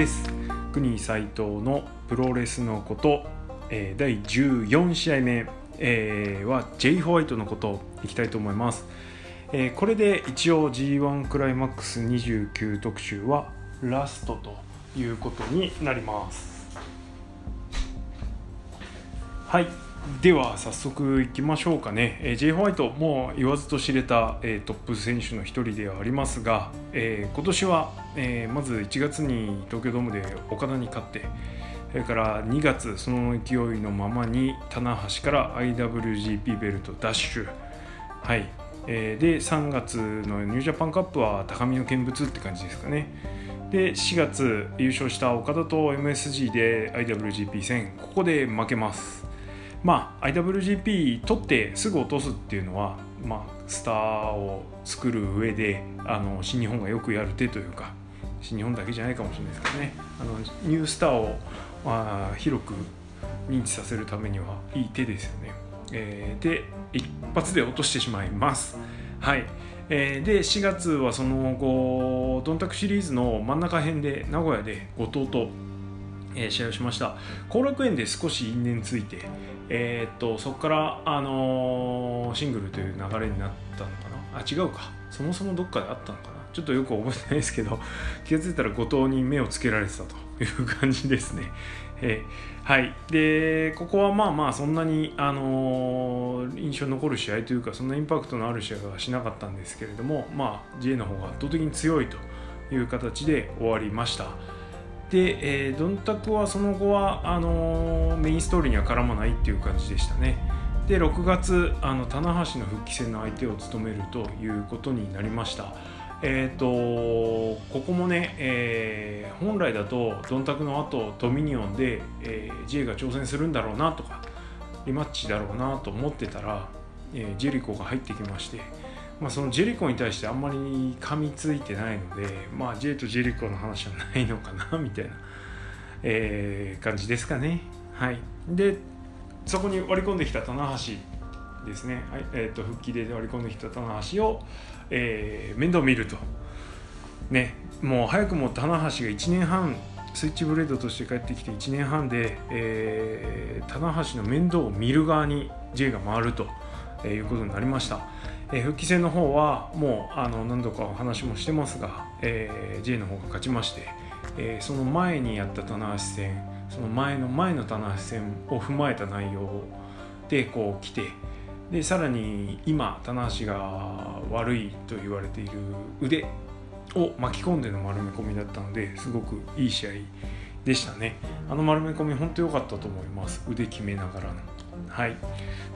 です。国斉藤のプロレスのこと、えー第14試合目、えーは J ホワイトのこといきたいと思います、えーこれで一応 G1 クライマックス29特集はラストということになります。はい。では早速いきましょうかね、えー、J ホワイトもう言わずと知れた、えートップ選手の一人ではありますが、えー今年は、えーまず1月に東京ドームで岡田に勝ってそれから2月その勢いのままに棚橋から IWGP ベルトダッシュ。はい、えーで3月のニュージャパンカップは高みの見物って感じですかね。で4月優勝した岡田と MSG で IWGP 戦ここで負けます。まあ IWGP 取ってすぐ落とすっていうのはまあスターを作る上であの新日本がよくやる手というか新日本だけじゃないかもしれないですけどね。あのニュースターを、まあ、広く認知させるためにはいい手ですよね、えーで一発で落としてしまいます。はい、えーで4月はその後ドンタクシリーズの真ん中辺で名古屋で後藤と、え試合をしました。後楽園で少し因縁ついて、えーっとそこから、あのーシングルという流れになったのかな？あ違うか。そもそもどっかであったのかな？ちょっとよく覚えてないですけど 気が付いたら後藤に目をつけられてたという感じですね。えーはい、でここはまあまあそんなに、あのー印象残る試合というかそんなインパクトのある試合はしなかったんですけれども、まあ、J の方が圧倒的に強いという形で終わりました。で、えードンタクはその後はあのーメインストーリーには絡まないっていう感じでしたね。で6月あの棚橋の復帰戦の相手を務めるということになりました。えー、とここもね、えー本来だとドンタクの後ドミニオンで、えー J が挑戦するんだろうなとかリマッチだろうなと思ってたら、えージェリコが入ってきまして、まあ、そのジェリコに対してあんまり噛みついてないので、まあ、J とジェリコの話はないのかなみたいな、えー感じですかね。はい、でそこに割り込んできた棚橋ですね、はい。えー、と復帰で割り込んできた棚橋を、えー面倒見ると。ね、もう早くも棚橋が1年半スイッチブレードとして帰ってきて1年半で、えー棚橋の面倒を見る側に J が回ると、えーいうことになりました、え復帰戦の方はもうあの何度かお話もしてますが、えー J の方が勝ちまして、えーその前にやった棚橋戦その前の前の棚橋戦を踏まえた内容でこう来てでさらに今棚橋が悪いと言われている腕を巻き込んでの丸め込みだったのですごくいい試合でしたね。あの丸め込み本当良かったと思います。腕決めながらの。はい。っ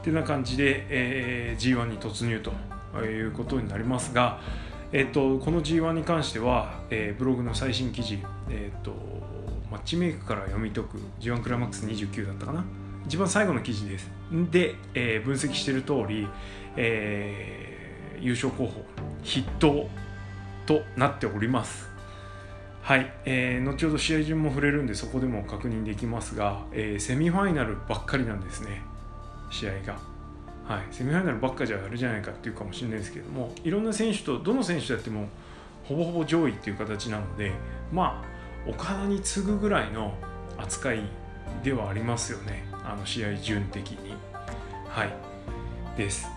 てな感じで、えー G1 に突入ということになりますがえっとこの G1 に関しては、えーブログの最新記事、えっとマッチメイクから読み解く G1 クライマックス29だったかな。一番最後の記事です。で、えー分析している通り、えー優勝候補筆頭となっております。はい、えー後ほど試合順も触れるんでそこでも確認できますが、えーセミファイナルばっかりなんですね。試合が。はい、セミファイナルばっかじゃあれじゃないかっていうかもしれないですけどもいろんな選手とどの選手だってもほぼほぼ上位っていう形なのでまあ岡田に次ぐぐらいの扱いではありますよね。あの試合順的に。はい。です。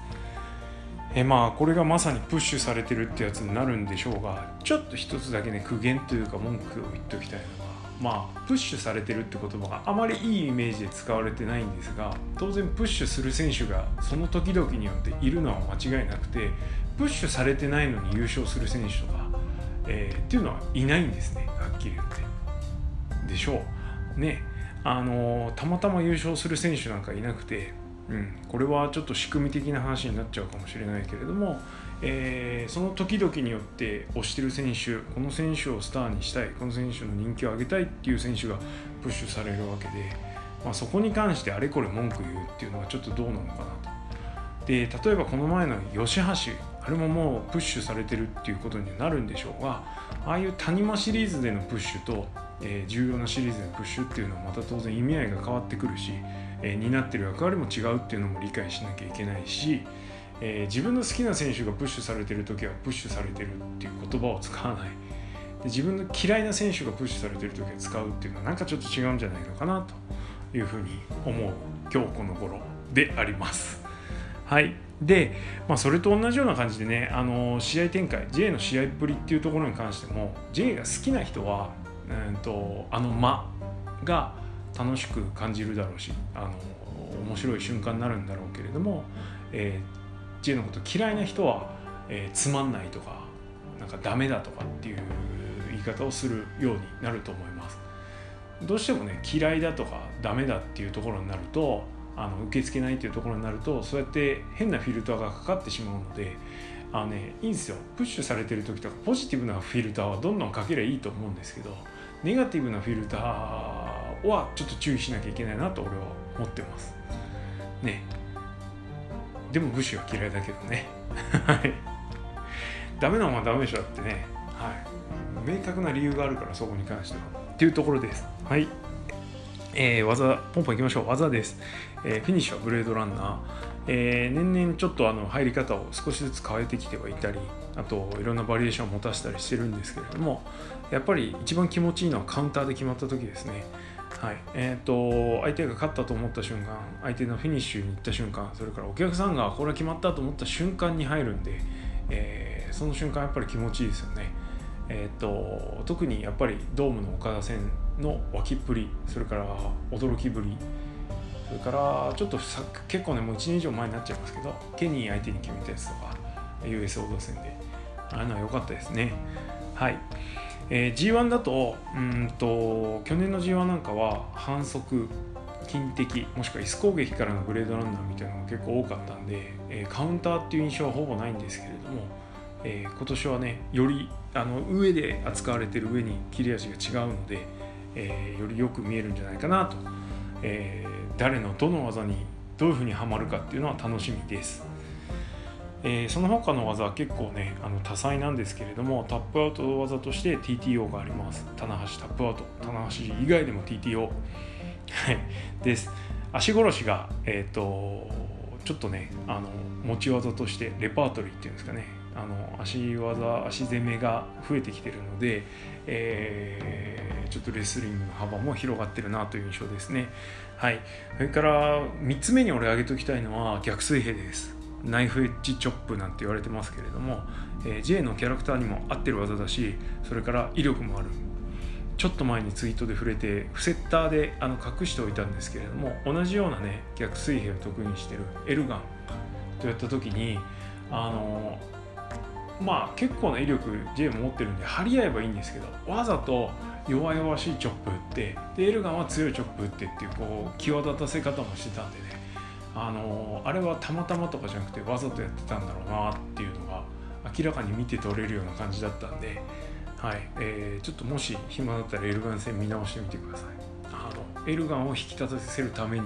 えまあこれがまさにプッシュされてるってやつになるんでしょうがちょっと一つだけね苦言というか文句を言っておきたいのがまあプッシュされてるって言葉があまりいいイメージで使われてないんですが当然プッシュする選手がその時々によっているのは間違いなくてプッシュされてないのに優勝する選手とか、えーっていうのはいないんですねはっきり言って。でしょうねあのたまたま優勝する選手なんかいなくて、うん、これはちょっと仕組み的な話になっちゃうかもしれないけれども、えーその時々によって推してる選手この選手をスターにしたいこの選手の人気を上げたいっていう選手がプッシュされるわけで、まあ、そこに関してあれこれ文句言うっていうのはちょっとどうなのかなと。で例えばこの前の吉橋あれももうプッシュされてるっていうことになるんでしょうがああいう谷間シリーズでのプッシュと、えー重要なシリーズでのプッシュっていうのはまた当然意味合いが変わってくるし、え担ってる役割も違うっていうのも理解しなきゃいけないし、え自分の好きな選手がプッシュされてる時はプッシュされてるっていう言葉を使わない。自分の嫌いな選手がプッシュされてる時は使うっていうのはなんかちょっと違うんじゃないのかなというふうに思う。今日この頃であります。はい。で、まあ、それと同じような感じでねあの試合展開 J の試合っぷりっていうところに関しても J が好きな人は、うんと、あの間が楽しく感じるだろうしあの面白い瞬間になるんだろうけれども、えー、J のこと嫌いな人は、えー、つまんないとかなんかダメだとかっていう言い方をするようになると思います。どうしてもね嫌いだとかダメだっていうところになるとあの受け付けないっていうところになるとそうやって変なフィルターがかかってしまうのであのねいいんですよプッシュされてる時とかポジティブなフィルターはどんどんかけりゃいいと思うんですけどネガティブなフィルターはちょっと注意しなきゃいけないなと俺は思ってます。ね。でも武士は嫌いだけどね。はい。ダメなものはダメでしょってね。はい。明確な理由があるからそこに関しては。っていうところです。はい。えー、技、ポンポンいきましょう。技です。えー、フィニッシュはブレードランナー。えー、年々ちょっとあの入り方を少しずつ変えてきてはいたり、あといろんなバリエーションを持たせたりしてるんですけれども、やっぱり一番気持ちいいのはカウンターで決まった時ですね。はい。えっ、と、相手が勝ったと思った瞬間、相手のフィニッシュに行った瞬間、それからお客さんがこれは決まったと思った瞬間に入るんで、えその瞬間やっぱり気持ちいいですよね。えーと、特にやっぱりドームの岡田戦の脇っぷりそれから驚きぶりそれからちょっとさ結構ねもう1年以上前になっちゃいますけどケニー相手に決めたやつとか US オード戦でああいうのは良かったですねはい、えー、G1 だとうんと去年の G1 なんかは反則金的もしくは椅子攻撃からのブレードランナーみたいなのが結構多かったんで、えー、カウンターっていう印象はほぼないんですけれどもえー、今年はねよりあの上で扱われてる上に切れ味が違うので、えー、よりよく見えるんじゃないかなと、え、誰のどの技にどういうふうにはまるかっていうのは楽しみです。えー、その他の技は結構ねあの多彩なんですけれどもタップアウト技として TTO があります。棚橋タップアウト。棚橋以外でも TTO はい。です。足殺しがえっ、ー、とちょっとねあの持ち技としてレパートリーっていうんですかね。あの足技足攻めが増えてきてるので、えー、ちょっとレスリングの幅も広がってるなという印象ですね。はい。それから3つ目に俺挙げておきたいのは逆水平です。ナイフエッジチョップなんて言われてますけれども、えー、J のキャラクターにも合ってる技だしそれから威力もある。ちょっと前にツイートで触れてフセッターであの隠しておいたんですけれども同じようなね逆水平を得意にしてるエルガンとやった時にあのまあ結構な威力 J も持ってるんで張り合えばいいんですけどわざと弱々しいチョップ打ってでエルガンは強いチョップ打ってっていうこう際立たせ方もしてたんでね。あのあれはたまたまとかじゃなくてわざとやってたんだろうなっていうのが明らかに見て取れるような感じだったんで、はいえー、ちょっともし暇だったらエルガン戦見直してみてください。あのエルガンを引き立たせるために、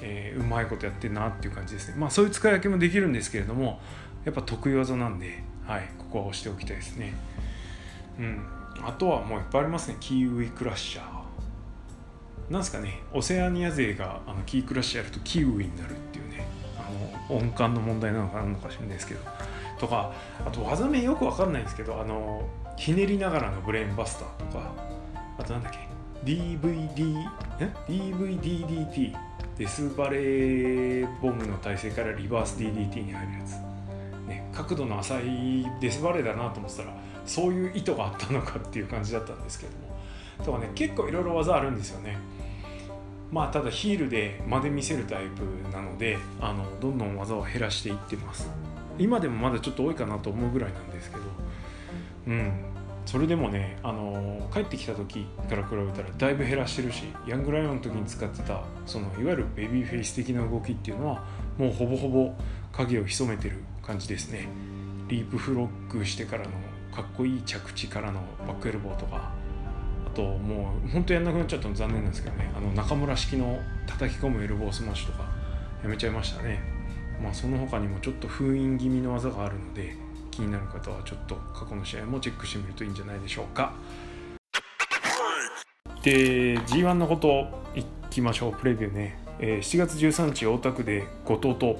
えー、うまいことやってるなっていう感じですね。まあそういう使い分けもできるんですけれどもやっぱ得意技なんではいここは押しておきたいですね。うん。あとはもういっぱいありますね。キーウィクラッシャー。なんすかねオセアニア勢があのキークラッシャーやるとキウイになるっていうねあの音感の問題なのかなのかしれないですけどとかあと技名よくわかんないんですけどあのひねりながらのブレーンバスターとかあとなんだっけ DVD え？DVDDT デスバレーボムの体勢からリバース DDT に入るやつ。ね、角度の浅いデスバレーだなと思ってたらそういう意図があったのかっていう感じだったんですけども。とかね結構いろいろ技あるんですよね。まあただヒールで間で見せるタイプなのであのどんどん技を減らしていってます。今でもまだちょっと多いかなと思うぐらいなんですけど。うん。それでもねあの帰ってきた時から比べたらだいぶ減らしてるしヤングライオンの時に使ってたそのいわゆるベビーフェイス的な動きっていうのはもうほぼほぼ影を潜めてる感じですね。リープフロッグしてからのかっこいい着地からのバックエルボーとかともう本当やんなくなっちゃったの残念なんですけどね。あの中村式の叩き込むエルボースマッシュとかやめちゃいましたね。まあその他にもちょっと封印気味の技があるので気になる方はちょっと過去の試合もチェックしてみるといいんじゃないでしょうか。で G1 のこといきましょう。プレビューね、えー、7月13日大田区で後藤と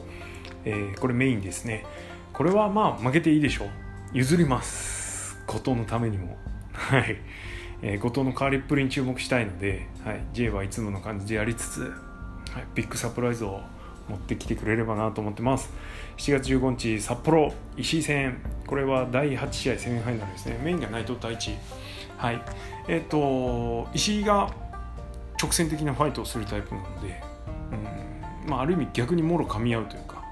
えー、これメインですね。これはまあ負けていいでしょう。譲ります。ことのためにも。はい。えー、後藤の代わりっぷりに注目したいので、はい、J はいつもの感じでやりつつ、はい、ビッグサプライズを持ってきてくれればなと思ってます。7月15日札幌石井戦。これは第8試合セミファイナルですね。メインが内藤太一。はい。えっ、ー、と石井が直線的なファイトをするタイプなので、うんまあ、ある意味逆にもろ噛み合うというか、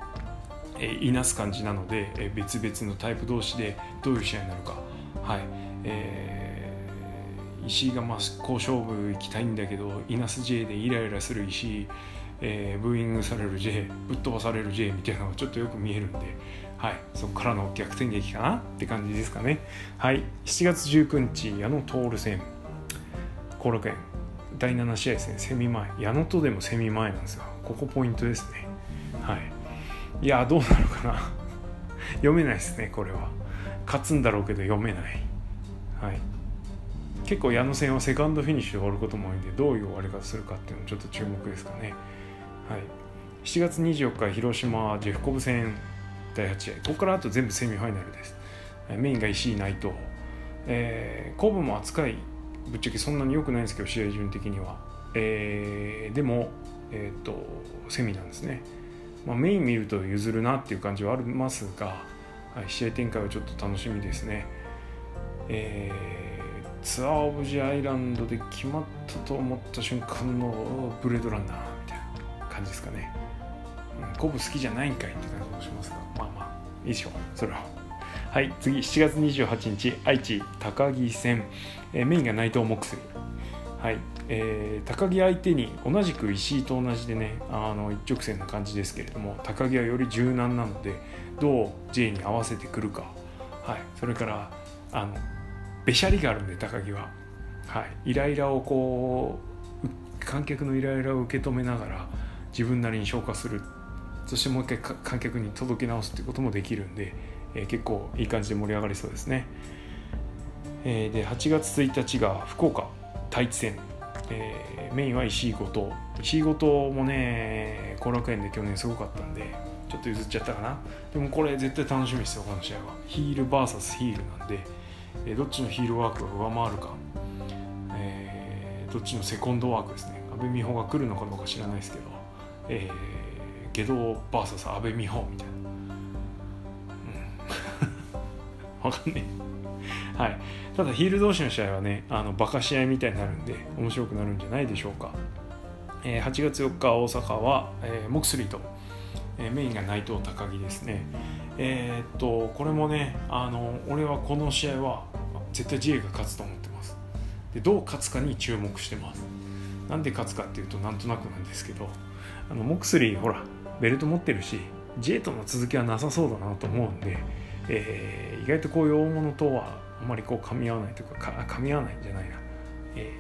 えー、いなす感じなので、えー、別々のタイプ同士でどういう試合になるか。はい。えー、石井がまあ好勝負行きたいんだけどいなす J でイライラする石井えー、ブーイングされる J ぶっ飛ばされる J みたいなのがちょっとよく見えるんで、はい、そこからの逆転劇かなって感じですかね。はい、7月19日矢野徹戦。後楽園。第7試合ですねセミ前。矢野とでもセミ前なんですよ。ここポイントですね。はい。いやどうなるかな。読めないですねこれは。勝つんだろうけど読めない。はい。結構矢野戦はセカンドフィニッシュで終わることも多いんでどういう終わり方するかっていうのちょっと注目ですかね。はい、7月24日広島ジェフコブ戦第8試合。ここからあと全部セミファイナルです。メインが石井内藤、えー、コブも扱いぶっちゃけそんなに良くないんですけど試合順的には、えー、でも、えーと、セミなんですね、まあ、メイン見ると譲るなっていう感じはありますが、はい、試合展開はちょっと楽しみですね、えー、ツアーオブジアイランドで決まったと思った瞬間のブレードランナーみたいな感じですかね、うん、コブ好きじゃないんかいって感じもしますが。まあまあいいでしょ。うそれは。はい次。7月28日。愛知高木戦、え、メインが内藤木水はい、えー、高木相手に同じく石井と同じでねあの一直線な感じですけれども高木はより柔軟なのでどう J に合わせてくるか、はい、それからあのべしゃりがあるんで高木は、はい、イライラをこう観客のイライラを受け止めながら自分なりに消化する。そしてもう一回観客に届け直すってこともできるんで、えー、結構いい感じで盛り上がりそうですね、えー、で8月1日が福岡太一戦、えー、メインは石井後藤。石井後藤もね後楽園で去年すごかったんでちょっと譲っちゃったかな。でもこれ絶対楽しみですよこの試合は。ヒール VS ヒールなんで、えー、どっちのヒールワークが上回るか、えー、どっちのセコンドワークですね。阿部美穂が来るのかどうか知らないですけど。えー、下道 VS 阿部美穂みたいな。うん。分かんねえはい。ただヒール同士の試合はねあのバカ試合みたいになるんで面白くなるんじゃないでしょうか、えー、8月4日大阪は、えー、モクスリーと、えー、メインが内藤高木ですね。えー、っとこれもねあの俺はこの試合は絶対 J が勝つと思ってます。でどう勝つかに注目してます。なんで勝つかっていうとなんとなくなんですけどあのモクスリーほらベルト持ってるし J との続きはなさそうだなと思うんで、えー、意外とこういう大物とはあまりこう噛み合わないというか噛み合わないんじゃないな、え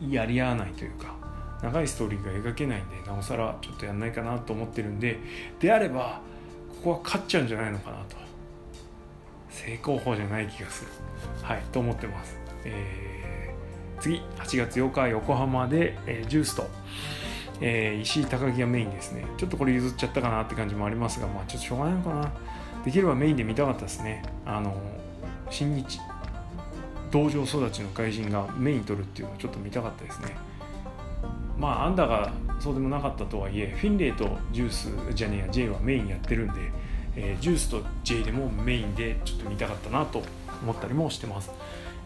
ー、やり合わないというか長いストーリーが描けないんでなおさらちょっとやんないかなと思ってるんでであればここは勝っちゃうんじゃないのかなと。正攻法じゃない気がする。はいと思ってます、えー、次8月8日横浜で、えー、ジュースとえー、石井高木がメインですね。ちょっとこれ譲っちゃったかなって感じもありますがまあちょっとしょうがないのかな。できればメインで見たかったですね。あの新日道場育ちの怪人がメイン取るっていうのをちょっと見たかったですね。まあアンダーがそうでもなかったとはいえフィンレイとジュースじゃねえや J はメインやってるんで、えー、ジュースと J でもメインでちょっと見たかったなと思ったりもしてます。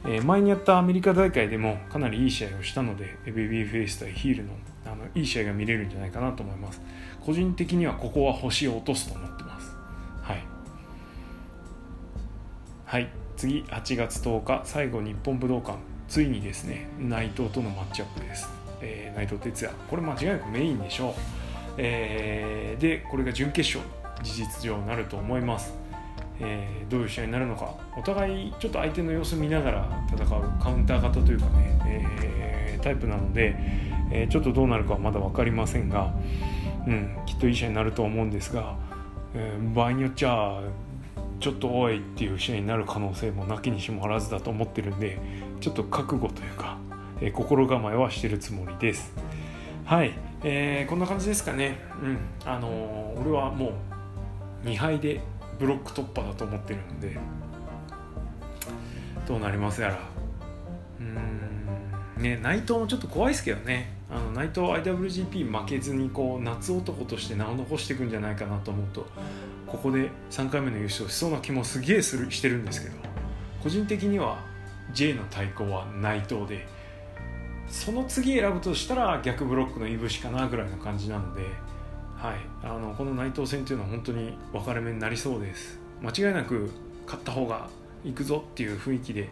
えー、前にやったアメリカ大会でもかなりいい試合をしたのでベビーフェイス対ヒールのあのいい試合が見れるんじゃないかなと思います。個人的にはここは星を落とすと思ってます。はい。はい。次8月10日。最後日本武道館。ついにですね内藤とのマッチアップです、えー、内藤哲也。これ間違いなくメインでしょう、えー、でこれが準決勝事実上なると思います。えー、どういう試合になるのか。お互いちょっと相手の様子見ながら戦うカウンター型というかね、えー、タイプなので、え、ちょっとどうなるかはまだ分かりませんが、うん、きっといい試合になると思うんですが、え場合によっちゃちょっとおいっていう試合になる可能性もなきにしもあらずだと思ってるんでちょっと覚悟というか、え心構えはしてるつもりです。はい、えー、こんな感じですかね。うん、あのー、俺はもう2敗でブロック突破だと思ってるんで。どうなりますやら。うん。ね内藤もちょっと怖いですけどね。あの内藤 IWGP 負けずにこう夏男として名を残していくんじゃないかなと思うとここで3回目の優勝しそうな気もすげえするしてるんですけど。個人的には J の対抗は内藤でその次選ぶとしたら逆ブロックのいぶしかなぐらいの感じなので、はい、あのこの内藤戦というのは本当に分かれ目になりそうです。間違いなく勝った方がいくぞっていう雰囲気で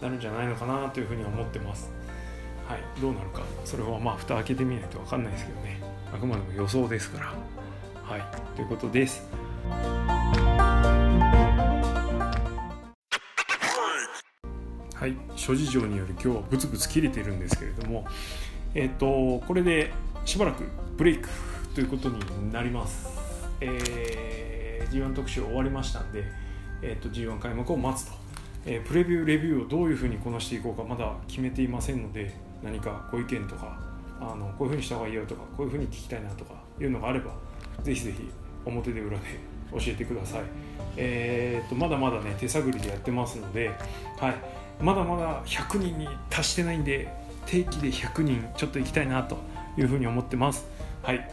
なるんじゃないのかなというふうに思ってます。はい、どうなるか。それはまあ蓋開けてみないと分かんないですけどね。あくまでも予想ですから。はい。ということです。はい。諸事情により今日はブツブツ切れているんですけれどもえっ、とこれでしばらくブレイクということになります。えー、G1 特集終わりましたんで、えーと、G1 開幕を待つと、えー、プレビューレビューをどういうふうにこなしていこうかまだ決めていませんので何かご意見とかあのこういうふうにした方がいいよとかこういうふうに聞きたいなとかいうのがあればぜひぜひ表で裏で 教えてください。えーと、まだまだね手探りでやってますので、はい、まだまだ100人に達してないんで定期で100人ちょっと行きたいなというふうに思ってます。はい、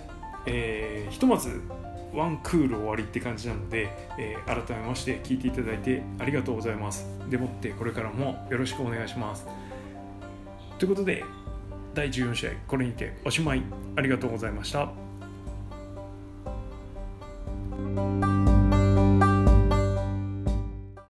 えー、ひとまずワンクール終わりって感じなので、えー、改めまして聞いていただいてありがとうございます。でもってこれからもよろしくお願いします。ということで第14試合これにておしまいありがとうございました。